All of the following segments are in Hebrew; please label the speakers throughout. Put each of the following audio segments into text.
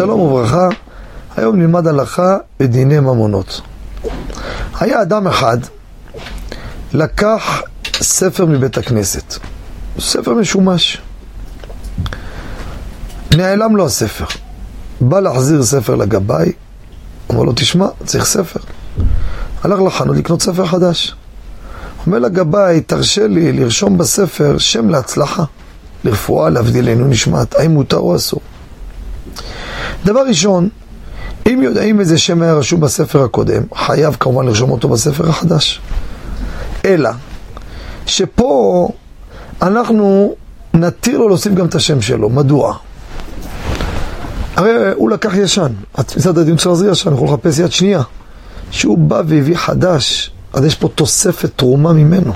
Speaker 1: שלום וברכה, היום נלמד הלכה בדיני ממונות. היה אדם אחד, לקח ספר מבית הכנסת, ספר משומש. נעלם לו הספר. בא להחזיר ספר לגבאי, אמר לו, תשמע, צריך ספר. הלך לחנות לקנות ספר חדש. אומר לגבאי, תרשה לי לרשום בספר שם להצלחה, לרפואה, להבדיל עינו נשמעת, האם מותר או אסור. דבר ראשון, אם יודעים איזה שם היה רשום בספר הקודם, חייב כמובן לרשום אותו בספר החדש. אלא, שפה אנחנו נתיר לו להוסיף גם את השם שלו. מדוע? הרי הוא לקח ישן, מצד הדין של להחזיר ישן, אנחנו לחפש יד שנייה. שהוא בא והביא חדש, אז יש פה תוספת תרומה ממנו.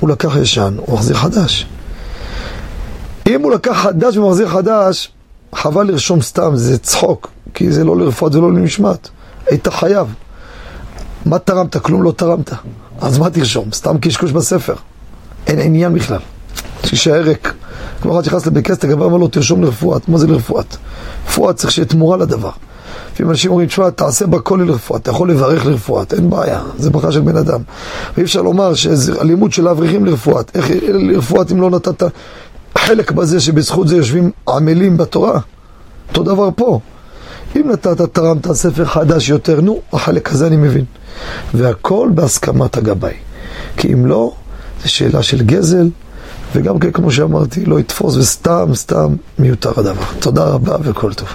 Speaker 1: הוא לקח ישן, הוא מחזיר חדש. אם הוא לקח חדש ומחזיר חדש, חבל לרשום סתם, זה צחוק, כי זה לא לרפואה, זה לא למשמעת. היית חייב. מה תרמת? כלום לא תרמת. אז מה תרשום? סתם קשקוש בספר. אין עניין בכלל. שישאר ריק. כמו אחד שנכנס לבית כנסת, הגבר אמר לו, תרשום לרפואת. מה זה לרפואת? רפואת צריך שיהיה תמורה לדבר. לפעמים אנשים אומרים, תשמע, תעשה בכל לרפואת, אתה יכול לברך לרפואת, אין בעיה, זה ברכה של בן אדם. ואי אפשר לומר שזה הלימוד של האברכים לרפואת. איך לרפואת אם לא נתת חלק בזה שבזכות זה יושבים עמלים בתורה? אותו דבר פה. אם נתת, תרמת ספר חדש יותר, נו, החלק הזה אני מבין. והכל בהסכמת הגבאי. כי אם לא, זו שאלה של גזל, וגם כן, כמו שאמרתי, לא יתפוס וסתם, סתם מיותר הדבר. תודה רבה וכל טוב.